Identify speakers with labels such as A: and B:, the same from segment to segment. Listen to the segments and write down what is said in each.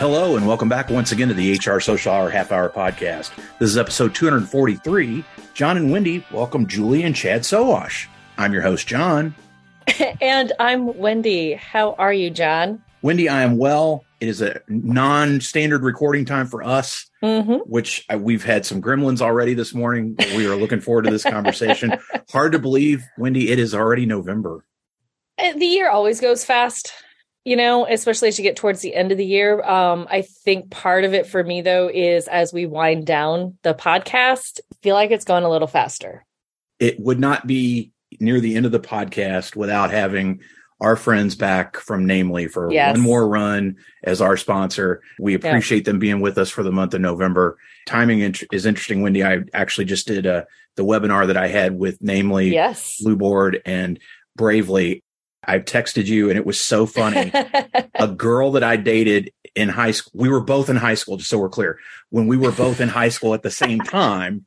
A: Hello, and welcome back once again to the HR Social Hour Half Hour Podcast. This is episode 243. Jon and Wendy welcome Julie and Chad Sowash. I'm your host, Jon.
B: and I'm Wendy. How are you, Jon?
A: Wendy, I am well. It is a non standard recording time for us, mm-hmm. which I, we've had some gremlins already this morning. We are looking forward to this conversation. Hard to believe, Wendy, it is already November.
B: Uh, the year always goes fast you know, especially as you get towards the end of the year. Um, I think part of it for me though is as we wind down the podcast, I feel like it's going a little faster.
A: It would not be near the end of the podcast without having our friends back from Namely for yes. one more run as our sponsor. We appreciate yeah. them being with us for the month of November. Timing is interesting, Wendy. I actually just did uh, the webinar that I had with Namely,
B: yes.
A: Blueboard, and Bravely I texted you and it was so funny. a girl that I dated in high school, we were both in high school, just so we're clear. When we were both in high school at the same time,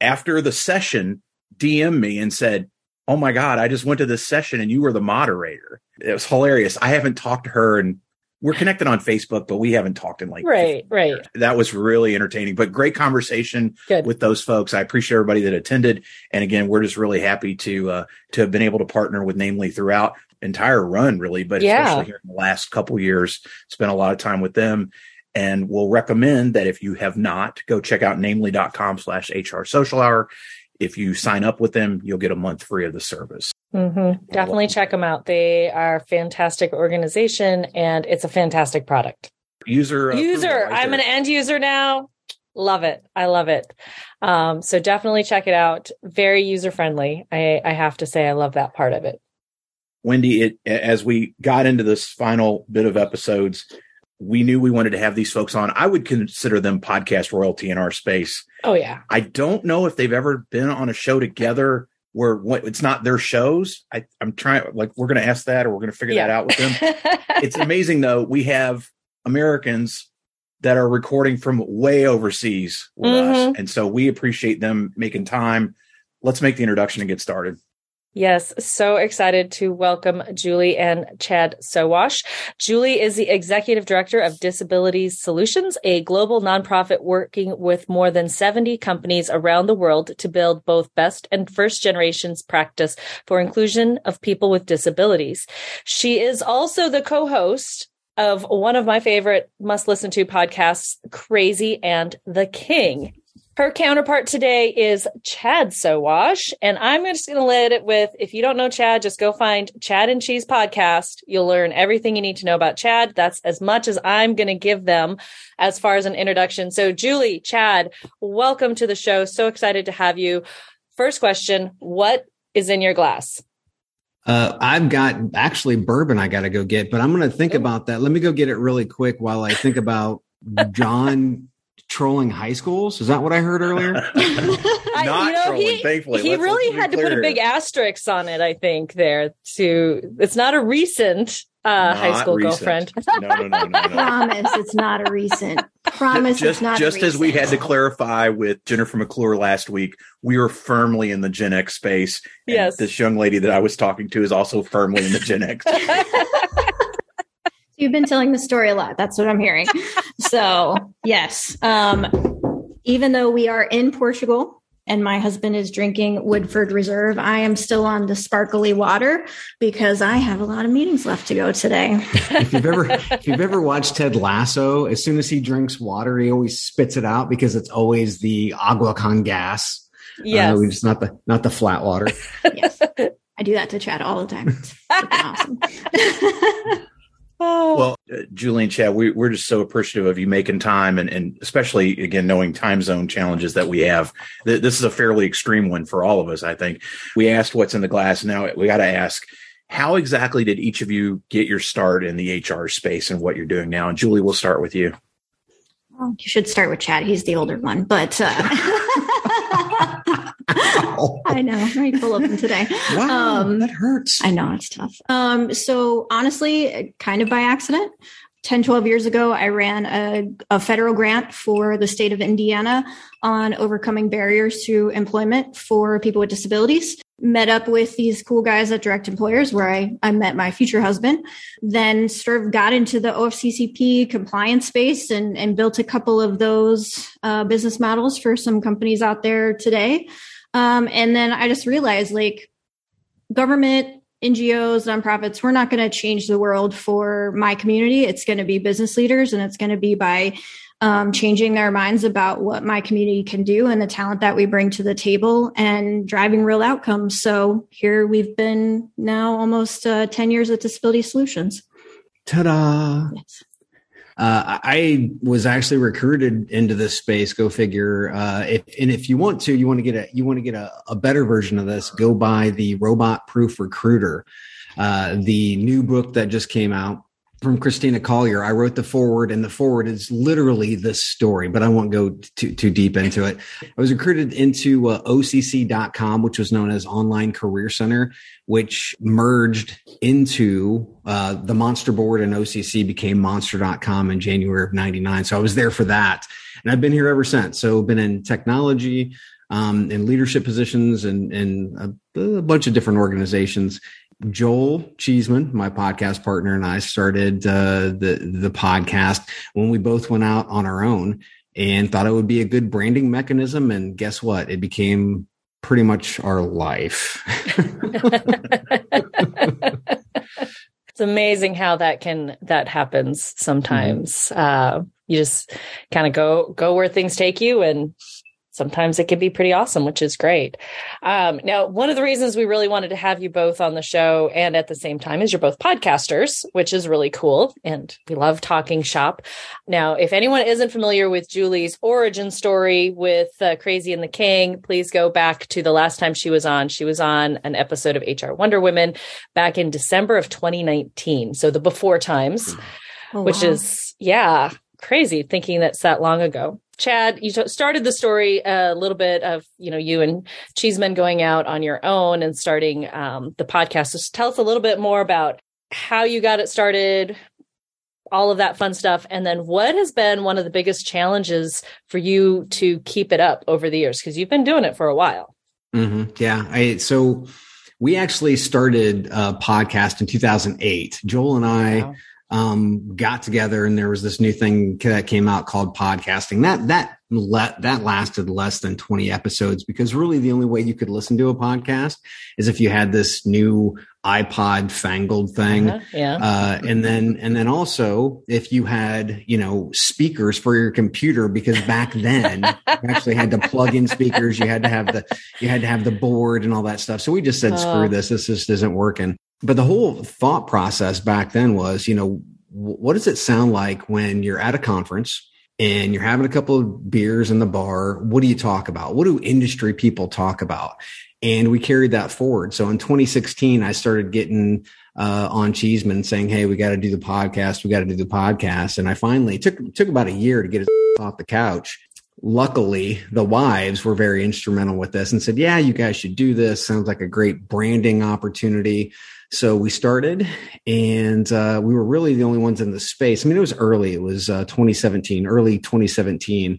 A: after the session, DM me and said, Oh my God, I just went to this session and you were the moderator. It was hilarious. I haven't talked to her in we're connected on Facebook, but we haven't talked in like
B: right, right. Years.
A: That was really entertaining, but great conversation Good. with those folks. I appreciate everybody that attended, and again, we're just really happy to uh, to have been able to partner with Namely throughout entire run, really, but yeah. especially here in the last couple years, spent a lot of time with them. And we'll recommend that if you have not, go check out namely.com slash HR social hour. If you sign up with them, you'll get a month free of the service.
B: Mm-hmm. Definitely check them out. They are fantastic organization and it's a fantastic product.
A: User,
B: uh, user. I'm an end user now. Love it. I love it. Um, so definitely check it out. Very user friendly. I, I have to say, I love that part of it.
A: Wendy, it, as we got into this final bit of episodes, we knew we wanted to have these folks on. I would consider them podcast royalty in our space.
B: Oh yeah.
A: I don't know if they've ever been on a show together where what it's not their shows. I, I'm trying like we're going to ask that or we're going to figure yeah. that out with them. it's amazing though. We have Americans that are recording from way overseas with mm-hmm. us, and so we appreciate them making time. Let's make the introduction and get started.
B: Yes, so excited to welcome Julie and Chad Sowash. Julie is the executive director of Disabilities Solutions, a global nonprofit working with more than 70 companies around the world to build both best and first generations practice for inclusion of people with disabilities. She is also the co-host of one of my favorite must listen to podcasts, Crazy and the King. Her counterpart today is Chad Sowash, and I'm just going to let it with if you don't know Chad, just go find Chad and Cheese podcast. You'll learn everything you need to know about Chad. That's as much as I'm going to give them as far as an introduction. So, Julie, Chad, welcome to the show. So excited to have you. First question What is in your glass?
C: Uh, I've got actually bourbon I got to go get, but I'm going to think about that. Let me go get it really quick while I think about Jon trolling high schools. Is that what I heard earlier?
A: Not you know, trolling,
B: he,
A: thankfully.
B: He
A: let's,
B: really
A: let's
B: had to put a big asterisk on it, I think, there to it's not a recent uh, high school recent. girlfriend.
D: no, no, no, no, no. Promise it's not a recent. Promise
A: just,
D: it's not
A: just as we had to clarify with Jennifer McClure last week, we are firmly in the Gen X space.
B: yes.
A: This young lady that I was talking to is also firmly in the Gen X.
D: You've been telling the story a lot. That's what I'm hearing. so, yes. Um, even though we are in Portugal and my husband is drinking Woodford Reserve, I am still on the sparkly water because I have a lot of meetings left to go today.
C: if you've ever if you've ever watched Ted Lasso, as soon as he drinks water, he always spits it out because it's always the agua con gas.
B: Yeah,
C: Uh, it's not the not the flat water.
D: yes. I do that to Chad all the time. It's awesome.
A: Oh. Well, uh, Julie and Chad, we, we're just so appreciative of you making time and, and especially, again, knowing time zone challenges that we have. Th- this is a fairly extreme one for all of us, I think. We asked what's in the glass. Now we got to ask, how exactly did each of you get your start in the HR space and what you're doing now? And Julie, we'll start with you.
D: Well, you should start with Chad. He's the older one, but uh, I know. I'm ready to pull them today.
A: Wow, um, that hurts.
D: I know it's tough. Um, so honestly, kind of by accident. 10, 12 years ago, I ran a, a, federal grant for the state of Indiana on overcoming barriers to employment for people with disabilities. met up with these cool guys at DirectEmployers where I, I met my future husband then sort of got into the ofccp compliance space and, and built a couple of those uh, business models for some companies out there today um, and then i just realized like government ngos nonprofits we're not going to change the world for my community it's going to be business leaders and it's going to be by um, changing their minds about what my community can do and the talent that we bring to the table and driving real outcomes. So here we've been now almost uh, 10 years at Disability Solutions.
C: Ta-da! Yes. Uh, I was actually recruited into this space. Go figure. Uh, if, and if you want to, you want to get a you want to get a, a better version of this. Go buy the Robot Proof Recruiter, uh, the new book that just came out from Katrina Collier. I wrote the foreword, and the foreword is literally this story, but I won't go too, too deep into it. I was recruited into uh, OCC.com, which was known as Online Career Center, which merged into uh, the Monster Board, and OCC became Monster.com in January of 99. So I was there for that. And I've been here ever since. So been in technology, um, in leadership positions and, and a, a bunch of different organizations. Joel Cheeseman, my podcast partner, and I started uh, the the podcast when we both went out on our own and thought it would be a good branding mechanism. And guess what? It became pretty much our life.
B: it's amazing how that can that happens sometimes. Mm-hmm. Uh, you just kind of go go where things take you and sometimes it can be pretty awesome, which is great. Um, now, one of the reasons we really wanted to have you both on the show and at the same time is you're both podcasters, which is really cool. And we love talking shop. Now, if anyone isn't familiar with Julie's origin story with uh, Crazy and the King, please go back to the last time she was on. She was on an episode of HR Wonder Women back in December of 2019. So the before times, oh, which wow. is, yeah, crazy thinking that's that long ago. Chad, you started the story a little bit of you know you and Cheeseman going out on your own and starting um, the podcast. So tell us a little bit more about how you got it started, all of that fun stuff, and then what has been one of the biggest challenges for you to keep it up over the years because you've been doing it for a while.
C: Mm-hmm. Yeah, I so we actually started a podcast in 2008. Joel and I. Wow um, got together and there was this new thing that came out called podcasting. That that let that lasted less than 20 episodes because really the only way you could listen to a podcast is if you had this new iPod fangled thing. Uh-huh,
B: yeah.
C: Uh, and then and then also if you had, you know, speakers for your computer because back then you actually had to plug in speakers, you had to have the you had to have the board and all that stuff. So we just said, screw oh. this, this just isn't working but the whole thought process back then was, you know, what does it sound like when you're at a conference and you're having a couple of beers in the bar? What do you talk about? What do industry people talk about? And we carried that forward. So in 2016, I started getting uh, on Cheeseman saying, "Hey, we got to do the podcast. We got to do the podcast." And I finally took took about a year to get it off the couch. Luckily, the wives were very instrumental with this and said, "Yeah, you guys should do this. Sounds like a great branding opportunity." So we started, and uh, we were really the only ones in the space. I mean, it was early; it was uh, 2017, early 2017,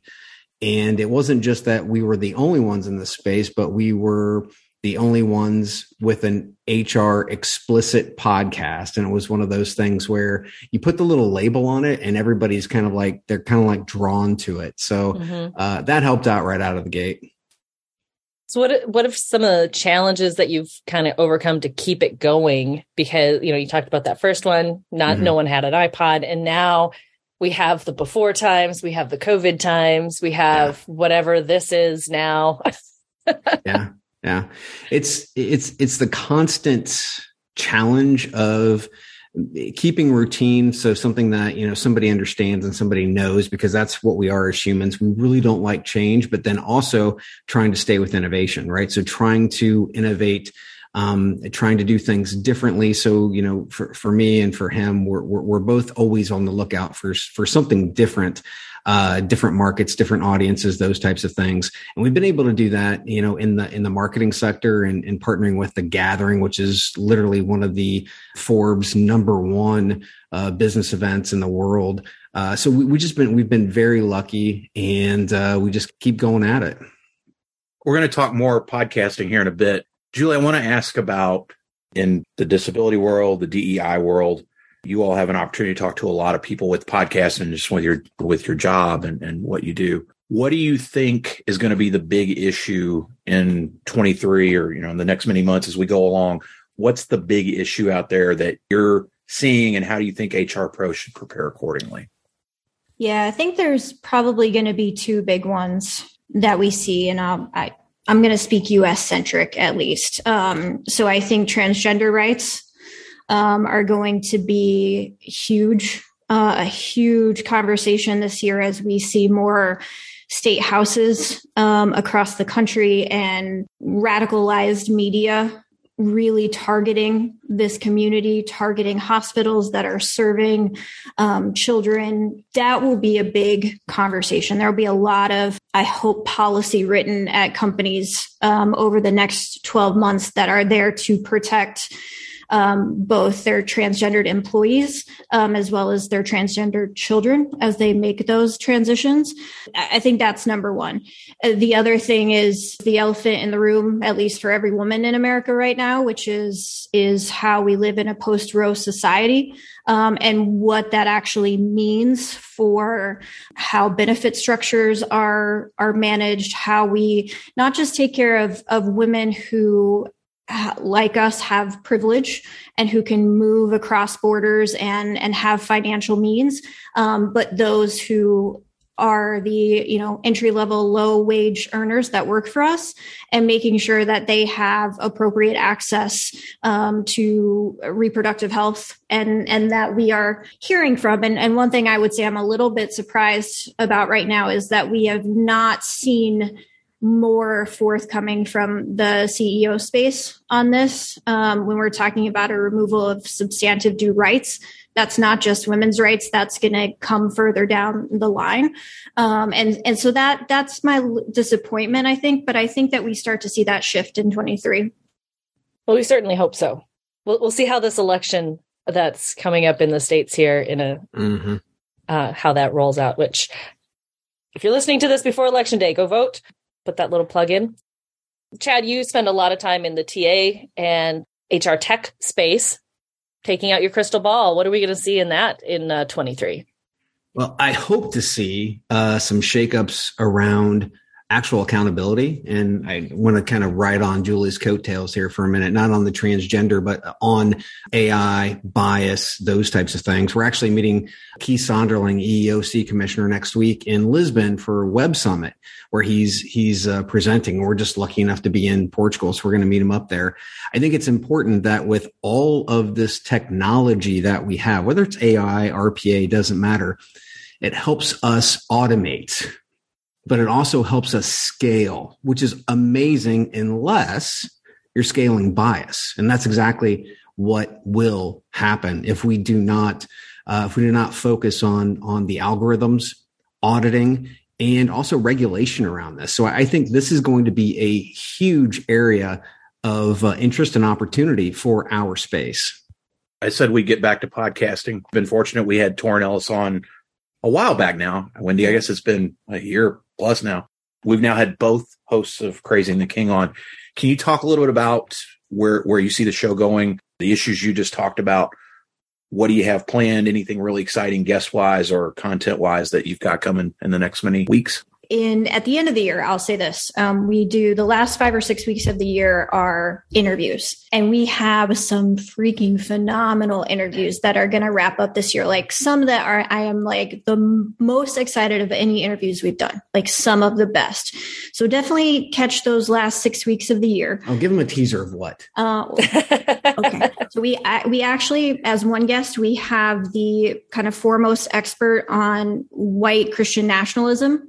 C: and it wasn't just that we were the only ones in the space, but we were the only ones with an HR explicit podcast. And it was one of those things where you put the little label on it, and everybody's kind of like they're kind of like drawn to it. So mm-hmm. uh, that helped out right out of the gate.
B: So what what if some of the challenges that you've kind of overcome to keep it going? Because you know you talked about that first one, not mm-hmm. no one had an iPod, and now we have the before times, we have the COVID times, we have yeah. whatever this is now.
C: yeah, yeah, it's it's it's the constant challenge of keeping routine so something that you know somebody understands and somebody knows because that's what we are as humans we really don't like change but then also trying to stay with innovation right so trying to innovate um, trying to do things differently. So, you know, for, for me and for him, we're, we're, we're both always on the lookout for, for something different uh, different markets, different audiences, those types of things. And we've been able to do that, you know, in the in the marketing sector and, and partnering with the Gathering, which is literally one of the Forbes number one uh, business events in the world. Uh, so we, we just been we've been very lucky, and uh, we just keep going at it.
A: We're going to talk more podcasting here in a bit. Julie, I want to ask about in the disability world, the DEI world. You all have an opportunity to talk to a lot of people with podcasts and just with your with your job and, and what you do. What do you think is going to be the big issue in 23 or you know in the next many months as we go along? What's the big issue out there that you're seeing, and how do you think HR Pro should prepare accordingly?
D: Yeah, I think there's probably going to be two big ones that we see, and I'll, I I'm going to speak US centric at least. Um, so I think transgender rights um, are going to be huge, uh, a huge conversation this year as we see more state houses um, across the country and radicalized media really targeting this community, targeting hospitals that are serving um, children. That will be a big conversation. There will be a lot of, I hope, policy written at companies um, over the next 12 months that are there to protect um, both their transgendered employees um, as well as their transgendered children as they make those transitions. I think that's number one. Uh, the other thing is the elephant in the room, at least for every woman in America right now, which is is how we live in a post Roe society. Um, and what that actually means for how benefit structures are are managed, how we not just take care of of women who like us have privilege and who can move across borders and and have financial means. Um, but those who are the you know entry level low wage earners that work for us and making sure that they have appropriate access um, to reproductive health and and that we are hearing from. And, and one thing i would say i'm a little bit surprised about right now is that we have not seen more forthcoming from the CEO space on this um, when we're talking about a removal of substantive due rights. That's not just women's rights. That's going to come further down the line, um, and and so that that's my disappointment. I think, but I think that we start to see that shift in 23.
B: Well, we certainly hope so. We'll we'll see how this election that's coming up in the states here in a mm-hmm. uh, how that rolls out. Which, if you're listening to this before election day, go vote put that little plug in. Chad, you spend a lot of time in the TA and HR tech space, taking out your crystal ball. What are we going to see in that in uh, 23?
C: Well, I hope to see uh, some shakeups around actual accountability. And I want to kind of ride on Julie's coattails here for a minute, not on the transgender, but on AI bias, those types of things. We're actually meeting Keith Sonderling, EEOC commissioner next week in Lisbon for Web Summit, where he's, he's uh, presenting. We're just lucky enough to be in Portugal. So we're going to meet him up there. I think it's important that with all of this technology that we have, whether it's AI, RPA, doesn't matter. It helps us automate but it also helps us scale, which is amazing unless you're scaling bias. And that's exactly what will happen if we do not, uh, if we do not focus on, on the algorithms, auditing, and also regulation around this. So I think this is going to be a huge area of uh, interest and opportunity for our space.
A: I said we'd get back to podcasting. Been fortunate we had Torin Ellis on a while back now. Wendy, I guess it's been a year plus now. We've now had both hosts of Crazy and the King on. Can you talk a little bit about where where you see the show going, the issues you just talked about? What do you have planned? Anything really exciting guest wise or content wise that you've got coming in the next many weeks?
D: In at the end of the year i'll say this um, we do the last five or six weeks of the year are interviews. And we have some freaking phenomenal interviews that are going to wrap up this year. Like some that are i am like the most excited of any interviews we've done. Like some of the best. So definitely catch those last six weeks of the year.
C: I'll give them a teaser of what? Uh,
D: okay. So we we actually as one guest we have the kind of foremost expert on white christian nationalism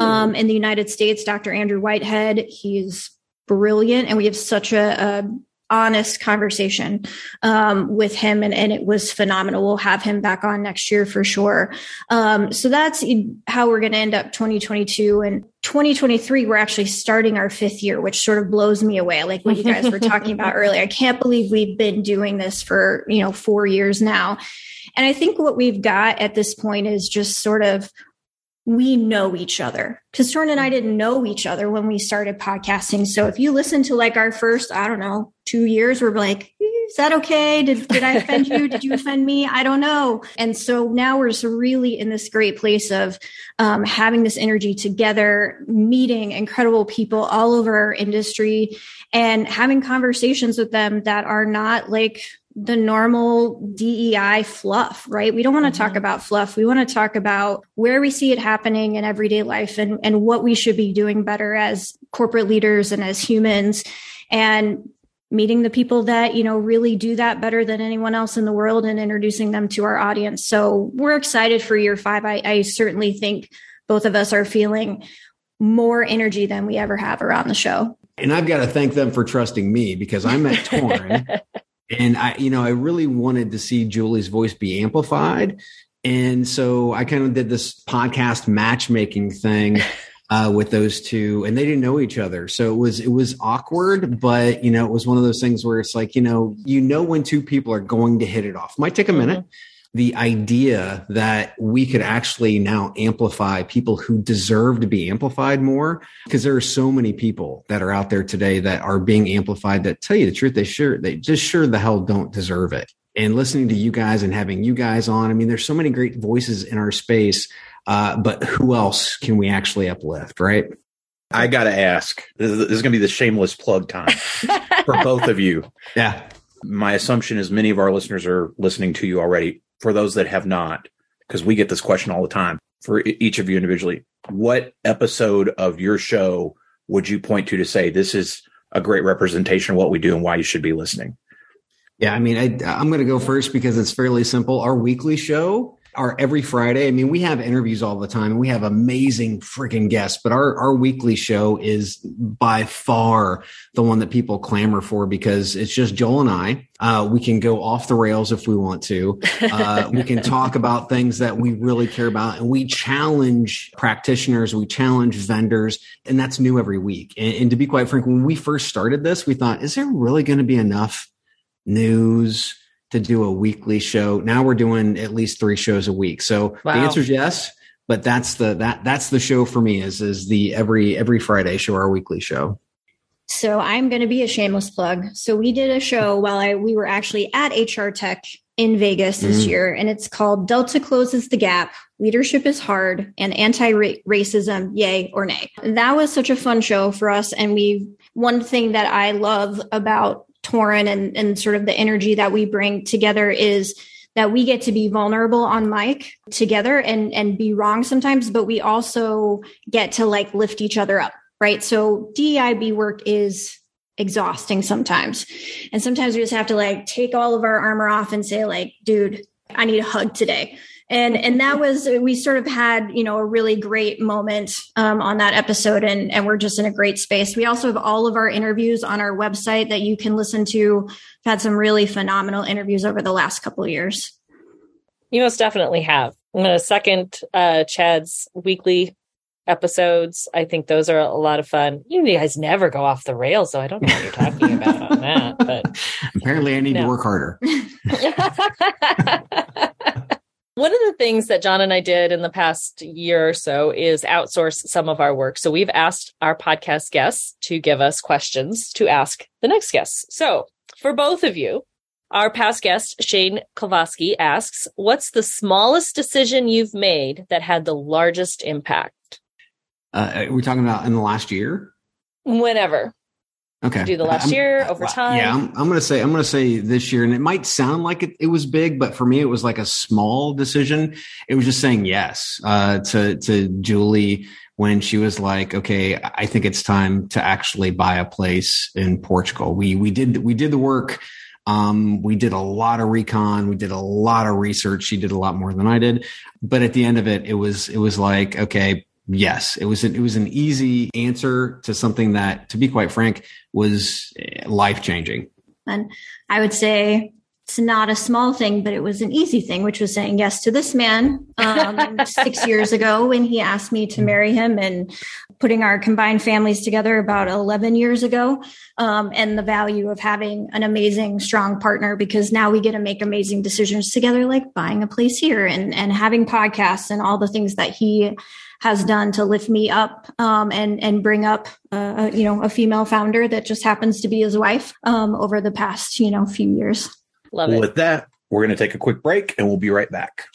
D: um, in the United States, Dr. Andrew Whitehead. He's brilliant, and we have such a, a honest conversation um, with him, and, and, it was phenomenal. We'll have him back on next year for sure. Um, so that's how we're going to end up 2022 and 2023. We're actually starting our fifth year, which sort of blows me away. Like what you guys were talking about earlier, I can't believe we've been doing this for you know four years now. And I think what we've got at this point is just sort of we know each other because Torin and I didn't know each other when we started podcasting. So if you listen to like our first, I don't know, two years, we're like, is that okay? Did, did I offend you? Did you offend me? I don't know. And so now we're just really in this great place of um, having this energy together, meeting incredible people all over our industry and having conversations with them that are not like the normal DEI fluff, right? We don't want to mm-hmm. talk about fluff. We want to talk about where we see it happening in everyday life and, and what we should be doing better as corporate leaders and as humans and meeting the people that, you know, really do that better than anyone else in the world and introducing them to our audience. So we're excited for year five. I, I certainly think both of us are feeling more energy than we ever have around the show.
C: And I've got to thank them for trusting me because I'm at Torin and I, you know, I really wanted to see Julie's voice be amplified. And so I kind of did this podcast matchmaking thing uh, with those two, and they didn't know each other, so it was it was awkward. But you know, it was one of those things where it's like you know, you know when two people are going to hit it off. Might take a minute, mm-hmm the idea that we could actually now amplify people who deserve to be amplified more. Because there are so many people that are out there today that are being amplified that tell you the truth they sure they just sure the hell don't deserve it. And listening to you guys and having you guys on i mean there's so many great voices in our space uh, but who else can we actually uplift right?
A: I gotta ask this is, this is gonna be the shameless plug time for both of you.
C: Yeah.
A: My assumption is many of our listeners are listening to you already for those that have not, because we get this question all the time for each of you individually. What episode of your show would you point to to say this is a great representation of what we do and why you should be listening?
C: Yeah, I mean, I, I'm going to go first because it's fairly simple. Our weekly show our every Friday. I mean, we have interviews all the time and we have amazing freaking guests, but our, our weekly show is by far the one that people clamor for because it's just Joel and I. Uh, we can go off the rails if we want to. Uh, we can talk about things that we really care about and we challenge practitioners. We challenge vendors and that's new every week. And, and to be quite frank, when we first started this, we thought, is there really going to be enough news? To do a weekly show. Now we're doing at least three shows a week. So wow. the answer is yes, but that's the that that's the show for me is is the every every Friday show, our weekly show.
D: So I'm going to be a shameless plug. So we did a show while I we were actually at HR Tech in Vegas this mm. year, and it's called Delta Closes the Gap. Leadership is hard and anti-racism, yay or nay. That was such a fun show for us, and we one thing that I love about Torin and, and sort of the energy that we bring together is that we get to be vulnerable on mic together and and be wrong sometimes but we also get to like lift each other up right? So DEIB work is exhausting sometimes. And sometimes we just have to like take all of our armor off and say like dude i need a hug today and and that was we sort of had you know a really great moment um, on that episode and and we're just in a great space. We also have all of our interviews on our website that you can listen to. We've had some really phenomenal interviews over the last couple of years.
B: You most definitely have. I'm going to second uh, chad's weekly episodes. I think those are a lot of fun. You guys never go off the rails so i don't know what you're talking about on that but
C: apparently i need no. to work harder
B: One of the things that Jon and I did in the past year or so is outsource some of our work. So we've asked our podcast guests to give us questions to ask the next guests. So for both of you, our past guest, Shane Kowalski, asks, What's the smallest decision you've made that had the largest impact?
C: Uh, are we talking about in the last year?
B: Whenever.
C: Okay.
B: Do the last I'm, year over time?
C: Yeah, I'm, I'm going to say I'm going to say this year, and it might sound like it, it, was big, but for me, it was like a small decision. It was just saying yes uh, to to Julie when she was like, "Okay, I think it's time to actually buy a place in Portugal." We we did we did the work. Um, we did a lot of recon. We did a lot of research. She did a lot more than I did, but at the end of it, it was it was like, okay, Yes, it was an, it was an easy answer to something that, to be quite frank, was life changing.
D: And I would say it's not a small thing, but it was an easy thing, which was saying yes to this man um, six years ago when he asked me to marry him and putting our combined families together about 11 years ago. Um, and the value of having an amazing, strong partner because now we get to make amazing decisions together, like buying a place here and, and having podcasts and all the things that he has done to lift me up um, and and bring up uh, you know a female founder that just happens to be his wife um, over the past you know few years.
B: Love it.
A: with that, we're going to take a quick break and we'll be right back.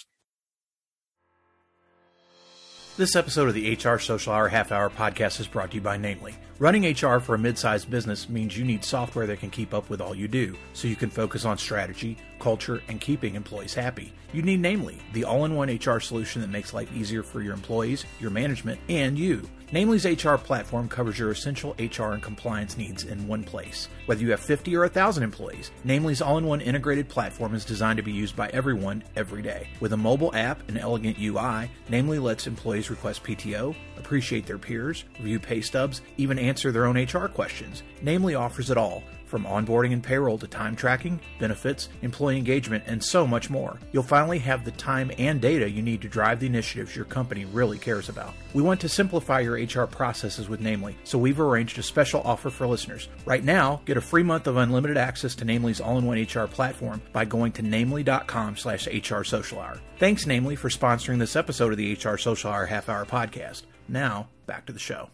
A: This episode of the HR Social Hour Half Hour podcast is brought to you by Namely. Running HR for a mid sized business means you need software that can keep up with all you do, so you can focus on strategy, culture, and keeping employees happy. You need Namely, the all in one HR solution that makes life easier for your employees, your management, and you. Namely's HR platform covers your essential HR and compliance needs in one place. Whether you have 50 or 1,000 employees, Namely's all in one integrated platform is designed to be used by everyone every day. With a mobile app and elegant UI, Namely lets employees request PTO, appreciate their peers, review pay stubs, even answer their own HR questions. Namely offers it all from onboarding and payroll to time tracking, benefits, employee engagement, and so much more. You'll finally have the time and data you need to drive the initiatives your company really cares about. We want to simplify your HR processes with Namely, so we've arranged a special offer for listeners. Right now, get a free month of unlimited access to Namely's all-in-one HR platform by going to namely.com slash HR Social Hour. Thanks, Namely, for sponsoring this episode of the HR Social Hour Half Hour Podcast. Now, back to the show.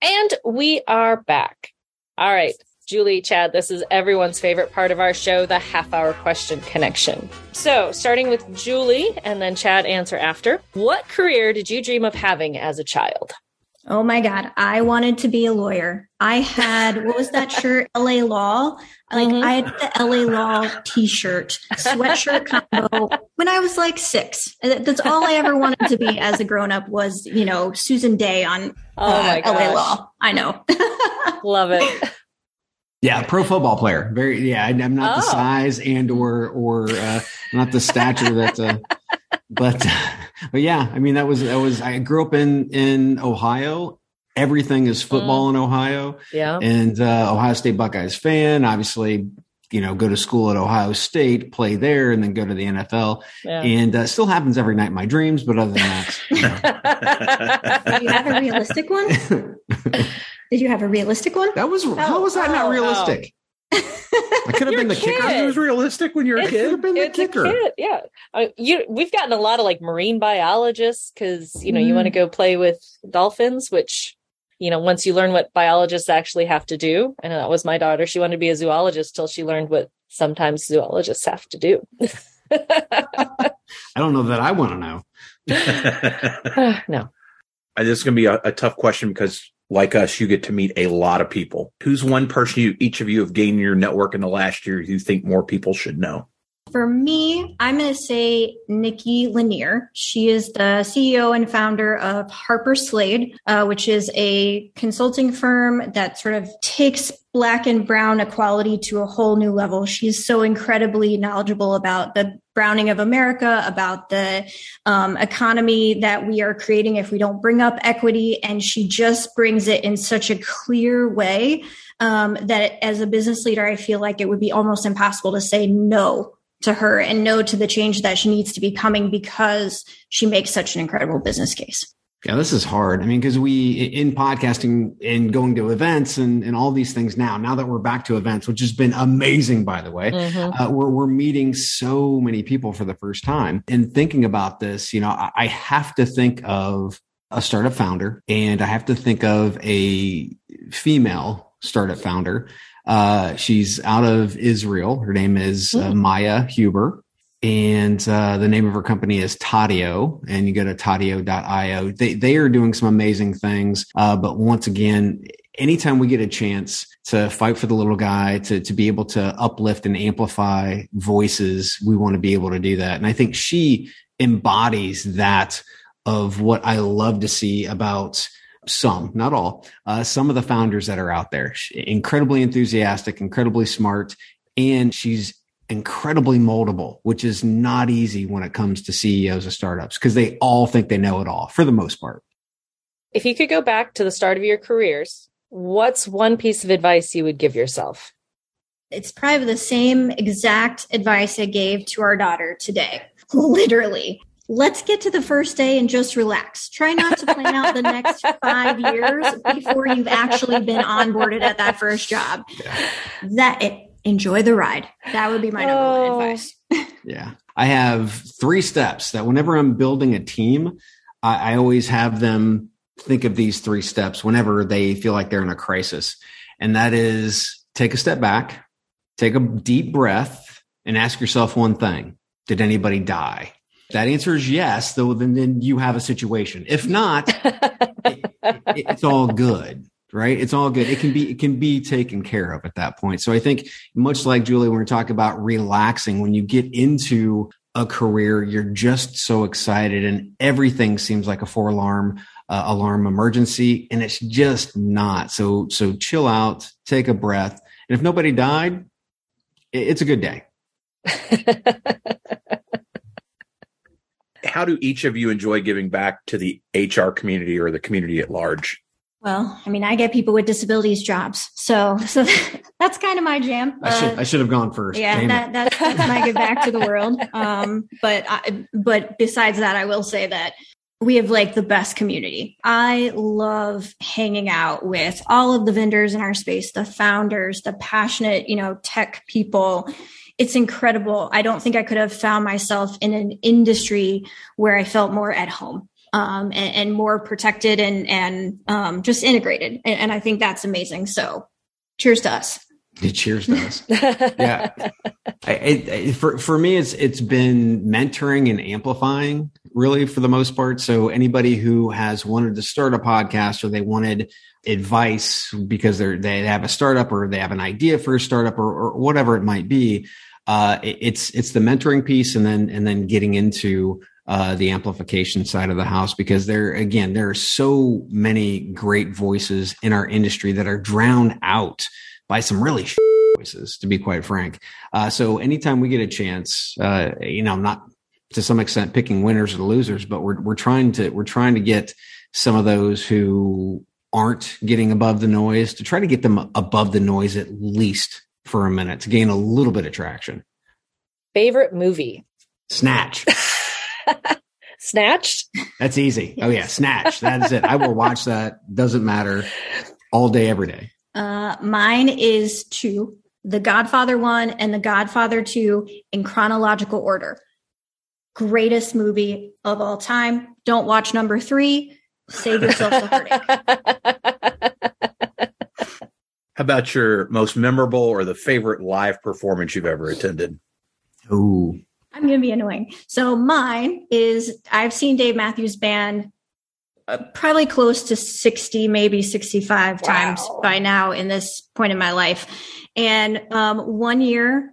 B: And we are back. All right, Julie, Chad, this is everyone's favorite part of our show, the half hour question connection. So, starting with Julie and then Chad answer after. What career did you dream of having as a child?
D: Oh my God. I wanted to be a lawyer. I had, what was that shirt? LA Law. Like
B: Mhm.
D: I had the LA Law t-shirt, sweatshirt combo when I was like six. That's all I ever wanted to be as a grown up was, you know, Susan Dey on
B: Oh
D: uh, LA. Law. I know.
B: Love it.
C: Yeah, pro football player. Very. Yeah, I- I'm not the
B: Oh.
C: size and or or uh, not the stature that. Uh, but but yeah, I mean that was that was. I grew up in in Ohio. Everything is football in Ohio,
B: Yeah.
C: and uh, Ohio State Buckeyes fan. Obviously, you know, go to school at Ohio State, play there, and then go to the NFL.
B: Yeah.
C: And uh, still happens every night in my dreams. But other than that, you know.
D: Did you have a realistic one? Did you have a realistic one?
C: that was how was that
B: oh,
C: not realistic? I could have been the
B: a
C: kicker.
A: It was realistic when you're a
B: It's-
C: I could
A: kid.
C: have been the
B: it's a
C: kicker.
B: kid, yeah. Uh, you, we've gotten a lot of like marine biologists because you know you
D: Mhm.
B: want to go play with dolphins, which you know once you learn what biologists actually have to do, and that was my daughter. She wanted to be a zoologist till she learned what sometimes zoologists have to do.
C: I don't know that I want to know.
B: no,
A: This is going to be a, a tough question because, like us, you get to meet a lot of people. Who's one person you each of you have gained in your network in the last year you think more people should know?
D: For me, I'm going to say Nikki Lanier. She is the CEO and founder of Harper Slade, uh, which is a consulting firm that sort of takes black and brown equality to a whole new level. She's so incredibly knowledgeable about the browning of America, about the um, economy that we are creating if we don't bring up equity. And she just brings it in such a clear way um, that as a business leader, I feel like it would be almost impossible to say no to her and no to the change that she needs to be coming because she makes such an incredible business case.
C: Yeah, this is hard. I mean, because we in podcasting and going to events and, and all these things now, now that we're back to events, which has been amazing, by the way,
B: Mhm.
C: uh, we're, we're meeting so many people for the first time and thinking about this, you know, I, I have to think of a startup founder and I have to think of a female startup founder. Uh, she's out of Israel. Her name is uh, Maya Huber and uh, the name of her company is Tadio, and you go to tadio.io. They they are doing some amazing things. Uh, but once again, anytime we get a chance to fight for the little guy, to to be able to uplift and amplify voices, we want to be able to do that. And I think she embodies that of what I love to see about some, not all, uh, some of the founders that are out there. She- Incredibly enthusiastic, incredibly smart, and she's incredibly moldable, which is not easy when it comes to CEOs of startups because they all think they know it all for the most part.
B: if you could go back to the start of your careers, what's one piece of advice you would give yourself?
D: it's probably the same exact advice I gave to our daughter today. Literally. Let's get to the first day and just relax. Try not to plan out the next five years before you've actually been onboarded at that first job. Yeah. That it, enjoy the ride. That would be my number oh. one advice.
C: yeah. I have three steps that whenever I'm building a team, I, I always have them think of these three steps whenever they feel like they're in a crisis. And that is take a step back, take a deep breath, and ask yourself one thing Did anybody die? That answer is yes, though, then, then you have a situation. If not, it, it, it's all good right? It's all good. It can be, it can be taken care of at that point. So I think much like Julie, when we're talking about relaxing, when you get into a career, you're just so excited and everything seems like a four alarm, uh, alarm emergency. And it's just not. So, so chill out, take a breath. And if nobody died, it, it's a good day.
A: How do each of you enjoy giving back to the HR community or the community at large?
D: Well, I mean, I get people with disabilities jobs, so so that's kind of my jam.
C: I should uh, I should have gone first.
D: Yeah, that, that's that's my give back to the world. Um, but I, but besides that, I will say that we have like the best community. I love hanging out with all of the vendors in our space, the founders, the passionate, you know, tech people. It's incredible. I don't think I could have found myself in an industry where I felt more at home um, and, and, more protected and and um, just integrated. And, and, I think that's amazing. So, cheers to us.
C: Cheers to us. yeah, I, it, for for me, it's it's been mentoring and amplifying really for the most part. So anybody who has wanted to start a podcast or they wanted advice because they're they have a startup or they have an idea for a startup or, or whatever it might be. Uh, it, it's it's the mentoring piece and then and then getting into uh, the amplification side of the house because there again there are so many great voices in our industry that are drowned out by some really voices to be quite frank uh, so anytime we get a chance uh, you know not to some extent picking winners or losers but we're, we're trying to we're trying to get some of those who aren't getting above the noise to try to get them above the noise at least for a minute to gain a little bit of traction
B: favorite movie
C: snatch
B: Snatched?
C: That's easy. Oh yeah, Snatch. That is it. I will watch that. Doesn't matter. All day, every day.
D: Uh, mine is two. The Godfather one and The Godfather two in chronological order. Greatest movie of all time. Don't watch number three. Save yourself the heartache.
A: How about your most memorable or the favorite live performance you've ever attended?
C: Ooh,
D: I'm going to be annoying. So mine is I've seen Dave Matthews Band uh, probably close to 60, maybe 65 wow. times by now in this point in my life. And um, one year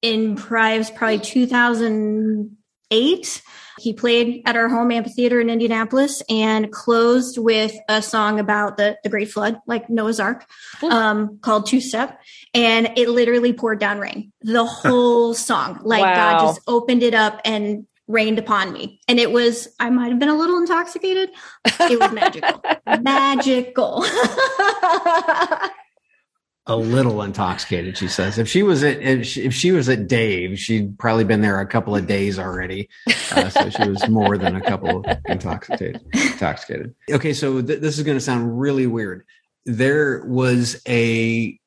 D: in probably, probably 2008, he played at our home amphitheater in Indianapolis and closed with a song about the, the Great Flood, like Noah's Ark, um, called Two Step. And it literally poured down rain. The whole song, like wow. God just opened it up and rained upon me. And it was, I might have been a little intoxicated. It was magical. magical.
C: a little intoxicated she says if she was at if she, if she, was at dave she'd probably been there a couple of days already uh, so she was more than a couple intoxicated intoxicated okay so th- this is going to sound really weird there was a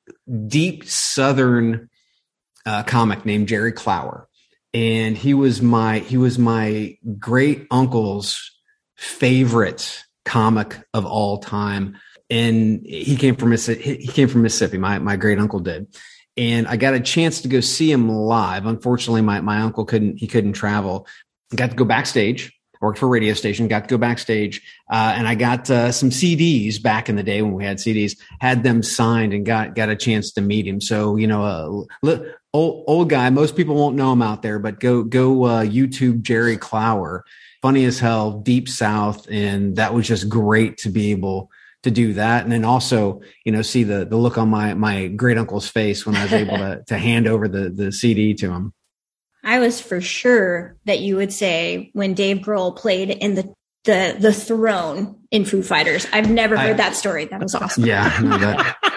C: deep southern uh, comic named jerry clower and he was my he was my great uncle's favorite comic of all time and he came from. He came from Mississippi. My my great uncle did, and I got a chance to go see him live. Unfortunately, my my uncle couldn't. He couldn't travel. Got to go backstage. Worked for a radio station. Got to go backstage, uh, and I got uh, some CDs back in the day when we had CDs. Had them signed and got got a chance to meet him. So you know, uh, old old guy. Most people won't know him out there, but go go uh, YouTube Jerry Clower. Funny as hell, deep South, and that was just great to be able to do that. And then also you know see the the look on my my great uncle's face when i was able to to hand over the the cd to him.
D: I was for sure that you would say when dave grohl played in the the the throne in foo fighters. I've never heard I, that story. That was awesome.
C: Yeah that,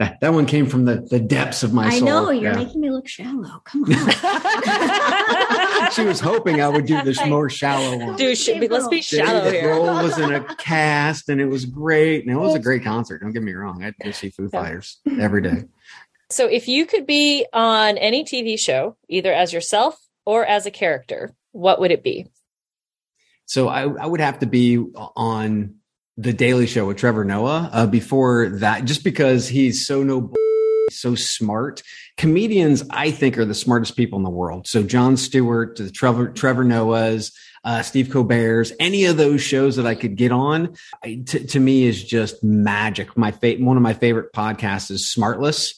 C: that, that one came from the, the depths of my
D: I
C: soul.
D: know you're
C: Yeah.
D: making me look shallow. Come on.
C: she was hoping I would do this more shallow one.
B: Dude, sh- let's be shallow
C: Dave
B: here.
C: Grohl was in a cast and it was great. And it was a great concert. Don't get me wrong. I had go see Foo Fighters every day.
B: So, if you could be on any TV show, either as yourself or as a character, what would it be?
C: So I, I would have to be on the Daily Show with Trevor Noah uh, before that, just because he's so no, so smart. Comedians, I think, are the smartest people in the world. So Jon Stewart, the Trevor Trevor Noahs, uh, Steve Colbert's, any of those shows that I could get on, I, to, to me is just magic. My fa- one of my favorite podcasts is Smartless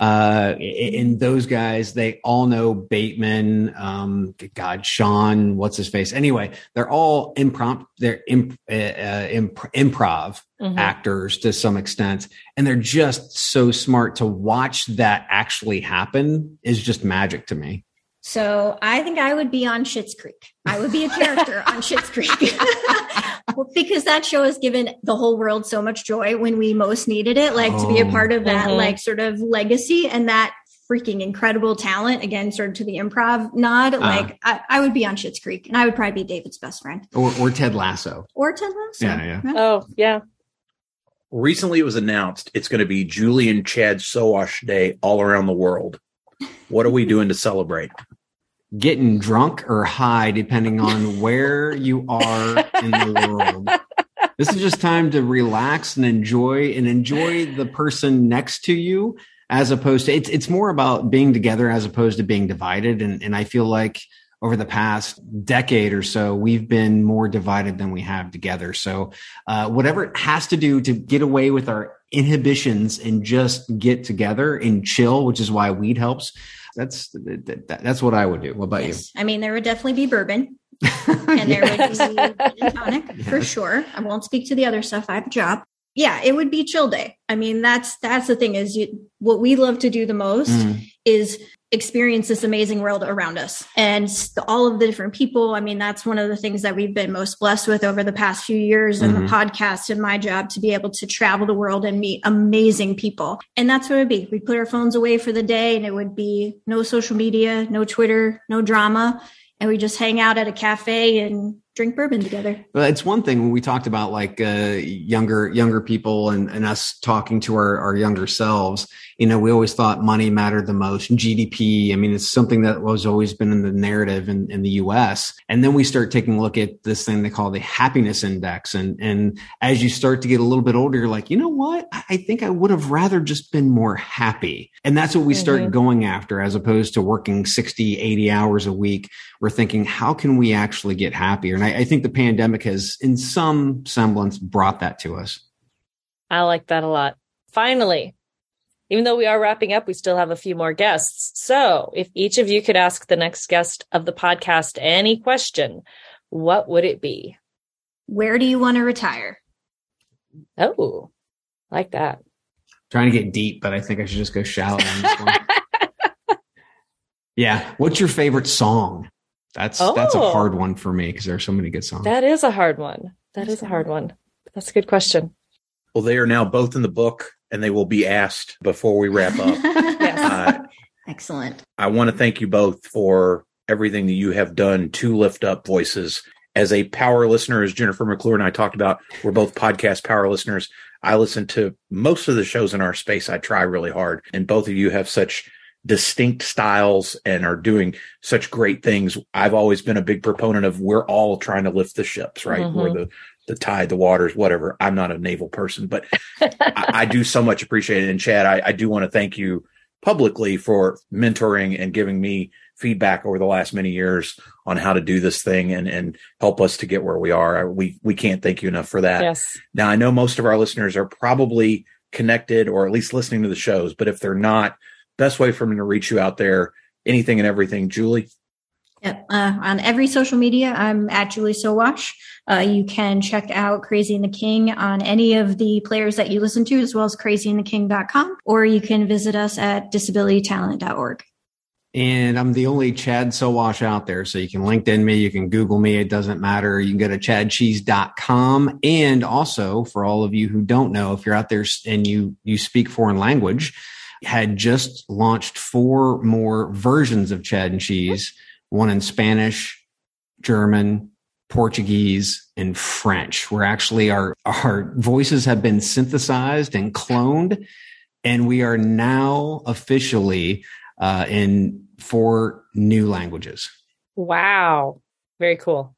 C: uh and those guys they all know bateman um god sean what's his face anyway they're all impromptu they're imp, uh, uh, imp, improv
B: Mhm.
C: actors to some extent and they're just so smart to watch that actually happen is just magic to me
D: So I think I would be on Schitt's Creek. I would be a character on Schitt's Creek because that show has given the whole world so much joy when we most needed it. Like to be a
C: Oh.
D: part of that,
B: Mhm.
D: like sort of legacy and that freaking incredible talent. Again, sort of to the improv nod. Like I, I would be on Schitt's Creek, and I would probably be David's best friend
C: or, or ted lasso
D: or Ted Lasso.
C: Yeah, yeah.
B: Oh, yeah.
A: Recently, it was announced it's going to be Julie and Chad Sowash Day all around the world. What are we doing to celebrate?
C: Getting drunk or high depending on where you are in the world. This is just time to relax and enjoy and enjoy the person next to you as opposed to it's it's more about being together as opposed to being divided. And and I feel like over the past decade or so we've been more divided than we have together. So uh, whatever it has to do to get away with our inhibitions and just get together and chill which is why weed helps that's that, that- that's what I would do what about
D: Yes. I mean, there would definitely be bourbon and there
C: Yes.
D: would be gin tonic for sure. I won't speak to the other stuff. I have a job. Yeah, it would be chill day. I mean, that's that's the thing is you, what we love to do the most
C: Mm.
D: is experience this amazing world around us and all of the different people. I mean, that's one of the things that we've been most blessed with over the past few years in
C: Mhm.
D: the podcast and my job to be able to travel the world and meet amazing people. And that's what it would be. We put our phones away for the day and it would be no social media, no Twitter, no drama. And we just hang out at a cafe and drink bourbon together.
C: Well, it's one thing when we talked about like uh, younger younger people and, and us talking to our, our younger selves. You know, we always thought money mattered the most. GDP. I mean, it's something that was always been in the narrative in, in the U.S. And then we start taking a look at this thing they call the happiness index. And and as you start to get a little bit older, you're like, you know what? I think I would have rather just been more happy. And that's what we start
B: Mhm.
C: going after, as opposed to working 60, 80 hours a week we're thinking, how can we actually get happier? And I, I think the pandemic has, in some semblance, brought that to us.
B: I like that a lot. Finally, even though we are wrapping up, we still have a few more guests. So, if each of you could ask the next guest of the podcast any question, what would it be?
D: Where do you want to retire?
B: Oh, like that.
C: Trying to get deep, but I think I should just go shallow on this one. yeah. What's your favorite song? That's that's a
B: Oh.
C: hard one for me because there are so many good songs.
B: That is a hard one. That is a hard one. That's a good question.
A: Well, they are now both in the book and they will be asked before we wrap up. Uh,
D: Excellent.
A: I want to thank you both for everything that you have done to lift up voices. As a power listener, as Jennifer McClure and I talked about, we're both podcast power listeners. I listen to most of the shows in our space. I try really hard. And both of you have such distinct styles and are doing such great things. I've always been a big proponent of we're all trying to lift the ships, right?
B: Mhm.
A: We're the the tide, the waters, whatever. I'm not a naval person, but I, I do so much appreciate it. And Chad, I, I do want to thank you publicly for mentoring and giving me feedback over the last many years on how to do this thing and, and help us to get where we are. We, we can't thank you enough for that.
B: Yes.
A: Now, I know most of our listeners are probably connected or at least listening to the shows, but if they're not, best way for them to reach you out there, anything and everything, Julie.
D: Yep. Uh, on every social media, I'm at Julie Sowash. Uh, you can check out Crazy and the King on any of the players that you listen to, as well as crazyandtheking.com, or you can visit us at disabilitytalent.org.
C: And I'm the only Chad Sowash out there. So you can LinkedIn me, you can Google me. It doesn't matter. You can go to chadcheese.com. And also for all of you who don't know, if you're out there and you, you speak foreign language, had just launched four more versions of Chad and Cheese, one in Spanish, German, Portuguese, and French, where actually our, our voices have been synthesized and cloned. And we are now officially uh, in four new languages.
B: Wow. Very cool.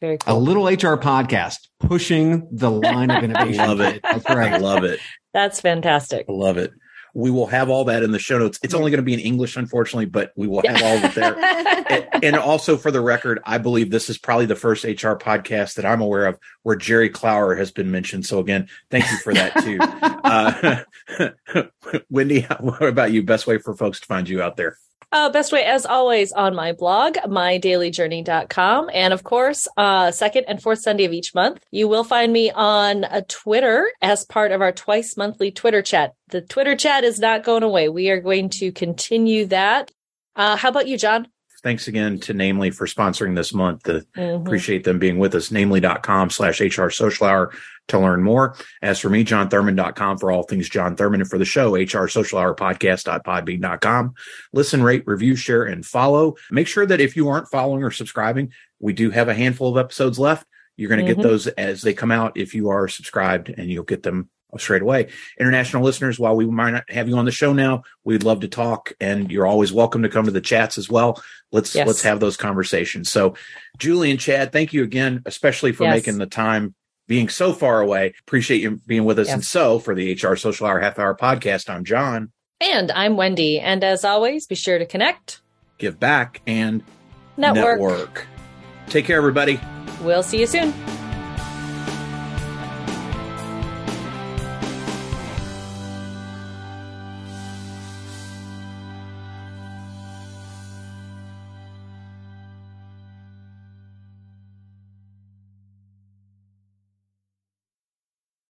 B: Very cool.
C: A little HR podcast pushing the line of innovation.
A: I love it.
C: That's right.
A: I love it.
B: That's fantastic.
A: I love it. We will have all that in the show notes. It's only going to be in English, unfortunately, but we will have all of it there. and, and also, for the record, I believe this is probably the first HR podcast that I'm aware of where Jerry Clower has been mentioned. So again, thank you for that too. Uh, Wendy, what about you? Best way for folks to find you out there?
B: Uh, best way, as always, on my blog, mydailyjourney.com. And of course, uh, second and fourth Sunday of each month, you will find me on a Twitter as part of our twice monthly Twitter chat. The Twitter chat is not going away. We are going to continue that. Uh, how about you, Jon?
A: Thanks again to Namely for sponsoring this month. Mm-hmm. Appreciate them being with us. Namely.com slash HR social hour to learn more. As for me, jonthurman.com for all things Jon Thurman and for the show, HR social hour podcast.podbean.com. Listen, rate, review, share, and follow. Make sure that if you aren't following or subscribing, we do have a handful of episodes left. You're going to mm-hmm. get those as they come out if you are subscribed and you'll get them straight away. International listeners, while we might not have you on the show now, we'd love to talk and you're always welcome to come to the chats as well. Let's yes. let's have those conversations. So Julie and Chad, thank you again, especially for yes. making the time being so far away. Appreciate you being with us. Yes. And so for the HR Social Hour Half Hour podcast, I'm Jon.
B: And I'm Wendy. And as always, be sure to connect,
A: give back, and
B: network.
A: network. Take care, everybody.
B: We'll see you soon.